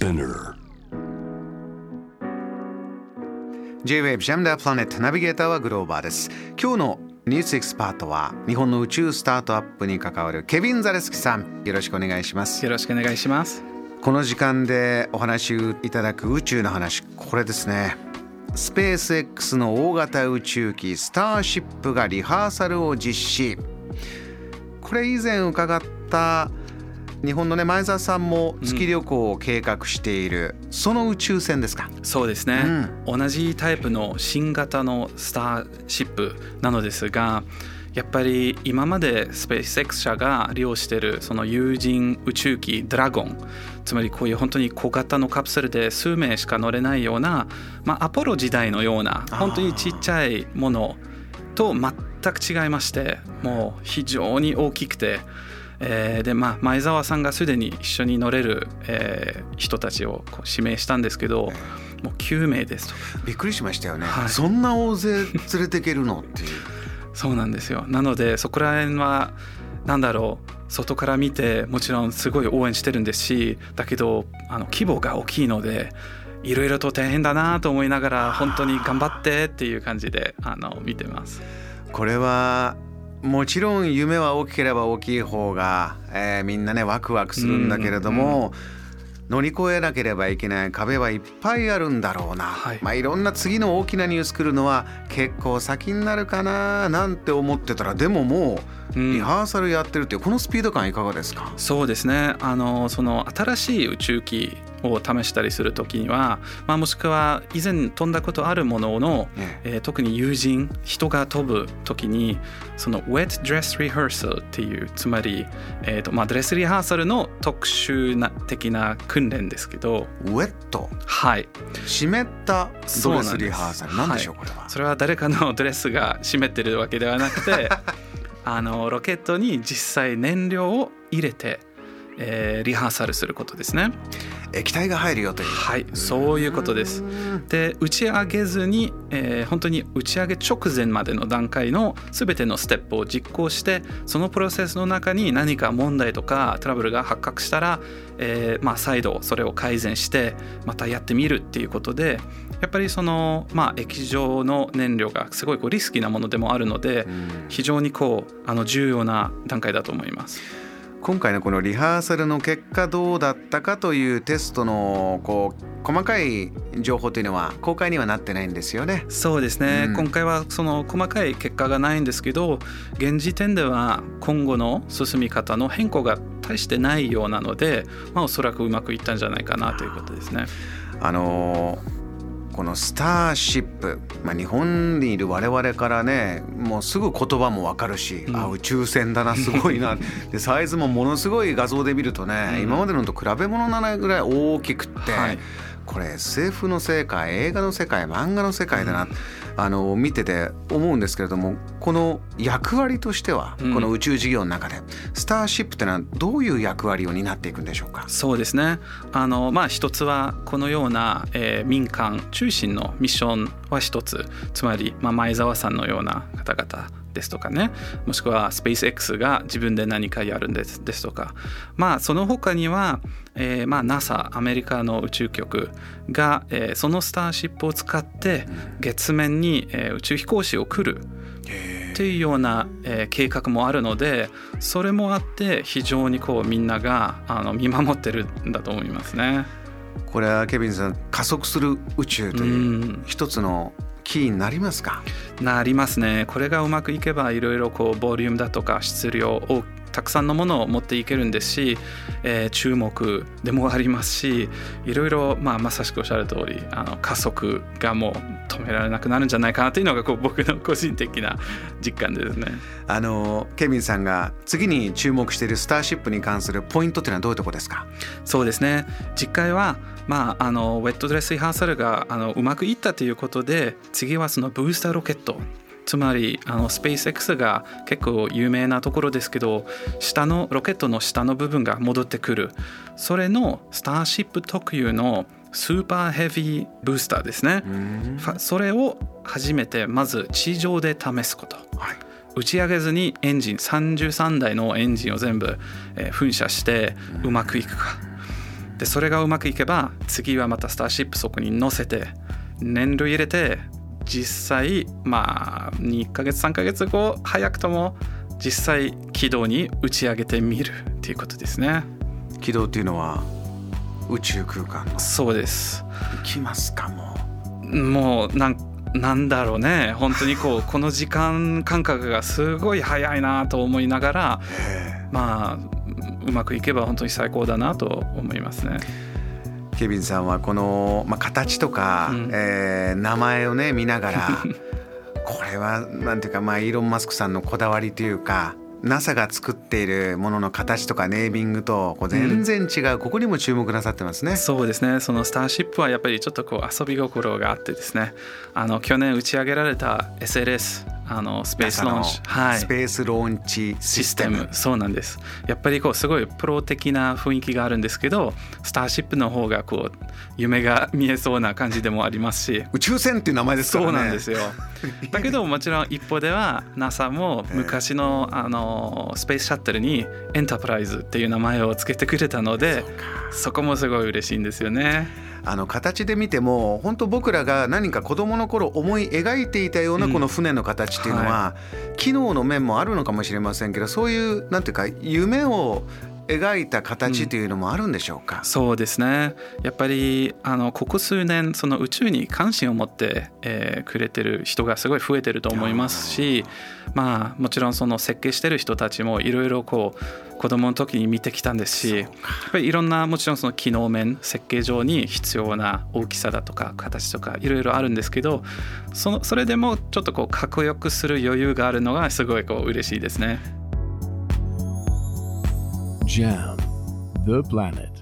Spinner. J-Wave Jam the Planet ナビゲーターはグローバーです。今日のニュースエキスパートは日本の宇宙スタートアップに関わるケビン・ザレスキさん。よろしくお願いします。よろしくお願いします。この時間でお話いただく宇宙の話これですね。スペース X の大型宇宙機スターシップがリハーサルを実施。これ以前伺った日本のね前澤さんも月旅行を計画している、うん、その宇宙船ですか。そうですね、うん、同じタイプの新型のスターシップなのですがやっぱり今までスペース X 社が利用しているその有人宇宙機ドラゴンつまりこういう本当に小型のカプセルで数名しか乗れないような、まあ、アポロ時代のような本当にちっちゃいものと全く違いましてもう非常に大きくて。えー、でまあ前澤さんがすでに一緒に乗れる、えー、人たちをこう指名したんですけど、もう9名ですと。びっくりしましたよね、はい、そんな大勢連れてけるの？っていう。そうなんですよ。なのでそこら辺はなんだろう。外から見てもちろんすごい応援してるんですしだけどあの規模が大きいのでいろいろと大変だなと思いながら本当に頑張ってっていう感じであの見てます。これはもちろん夢は大きければ大きい方が、えー、みんなねワクワクするんだけれども、乗り越えなければいけない壁はいっぱいあるんだろうな、はい。まあ、いろんな次の大きなニュース来るのは結構先になるかななんて思ってたらでももうリハーサルやってるっていうこのスピード感いかがですか、そうですね。あのその新しい宇宙機を試したりする時には、まあ、もしくは以前飛んだことあるものの、ねえ。ー、特に友人人が飛ぶ時にその Wet Dress Rehearsal っていうつまり、えーとまあ、ドレスリハーサルの特殊な的な訓練ですけどウェットはい。湿ったドレスリハーサルなんでしょう、はい、これは。それは誰かのドレスが湿ってるわけではなくて あのロケットに実際燃料を入れてえー、リハーサルすることですね。液体が入るよという。はいそういうことです。で打ち上げずに、えー、本当に打ち上げ直前までの段階の全てのステップを実行してそのプロセスの中に何か問題とかトラブルが発覚したら、えーまあ、再度それを改善してまたやってみるっていうことでやっぱりその、まあ、液状の燃料がすごいこうリスキーなものでもあるので非常にこうあの重要な段階だと思います。今回のこのリハーサルの結果どうだったかというテストのこう細かい情報というのは公開にはなってないんですよね。そうですね、うん、今回はその細かい結果がないんですけど現時点では今後の進み方の変更が大してないようなので、まあ、おそらくうまくいったんじゃないかなということですね。あのーこのスターシップ、まあ、日本にいる我々からねもうすぐ言葉もわかるし、うん、あ宇宙船だなすごいな。でサイズもものすごい画像で見るとね、うん、今までのと比べ物ならないぐらい大きくって、はい、これ SF の世界映画の世界漫画の世界だな、うん、あの見てて思うんですけれどもこの役割としては、この宇宙事業の中でスターシップってのはどういう役割を担っていくんでしょうか？そうですね。あの、まあ、一つはこのような、えー、民間中心のミッションは一つ。つまり、まあ、前澤さんのような方々ですとかね。もしくはスペース X が自分で何かやるんですですとか。まあその他には、えー、まあ NASA アメリカの宇宙局が、えー、そのスターシップを使って月面に、えー、宇宙飛行士を来るっていうような、えー、計画もあるのでそれもあって非常にこうみんながあの見守ってるんだと思いますね。これはケビンさん加速する宇宙という一つのキーになりますか？なりますね。これがうまくいけばいろいろこうボリュームだとか質量をたくさんのものを持っていけるんですし、えー、注目でもありますしいろいろ、まあ、まさしくおっしゃる通りあり加速がもう止められなくなるんじゃないかなというのがこう僕の個人的な実感ですね。あのケビンさんが次に注目しているスターシップに関するポイントというのはどういうところですか？そうですね実会はまあ、あのウェットドレスリハーサルがあのうまくいったということで次はそのブースターロケットつまりあのスペース X が結構有名なところですけど下のロケットの下の部分が戻ってくる。それのスターシップ特有のスーパーヘビーブースターですね。それを初めてまず地上で試すこと、はい、打ち上げずにエンジン33台のエンジンを全部、えー、噴射してうまくいくか。でそれがうまくいけば次はまたスターシップそこに乗せて燃料入れて実際まあ2ヶ月3ヶ月後早くとも実際軌道に打ち上げてみるっていうことですね。軌道っていうのは宇宙空間の。そうです。行きますかももうなんなんだろうね。本当にこうこの時間感覚がすごい早いなと思いながら まあうまくいけば本当に最高だなと思いますね。ケビンさんはこの、まあ、形とか、うん、えー、名前をね見ながら これはなんていうか、まあ、イーロン・マスクさんのこだわりというか NASA が作っているものの形とかネービングとこう全然違う、うん、ここにも注目なさってますね。そうですね。そのスターシップはやっぱりちょっとこう遊び心があってですね。あの去年打ち上げられた SLS あのスペースローンチ、はい、スペースローンチシステムそうなんです。やっぱりこうすごいプロ的な雰囲気があるんですけどスターシップの方がこう夢が見えそうな感じでもありますし。宇宙船っていう名前ですからね。そうなんですよ。だけどもちろん一方では NASA も昔のあのスペースシャットルにエンタープライズっていう名前を付けてくれたのでそこもすごい嬉しいんですよね。あの形で見ても本当僕らが何か子どもの頃思い描いていたようなこの船の形っていうのは、機能の面もあるのかもしれませんけどそういうなんていうか夢を描いた形というのもあるんでしょうか、うん、そうですね。やっぱりあのここ数年その宇宙に関心を持って、えー、くれてる人がすごい増えてると思いますしまあもちろんその設計してる人たちもいろいろこう子供の時に見てきたんですしやっぱりいろんなもちろんその機能面設計上に必要な大きさだとか形とかいろいろあるんですけどそのそれでもちょっとこうかっこよくする余裕があるのがすごいこう嬉しいですね。JAM The Planet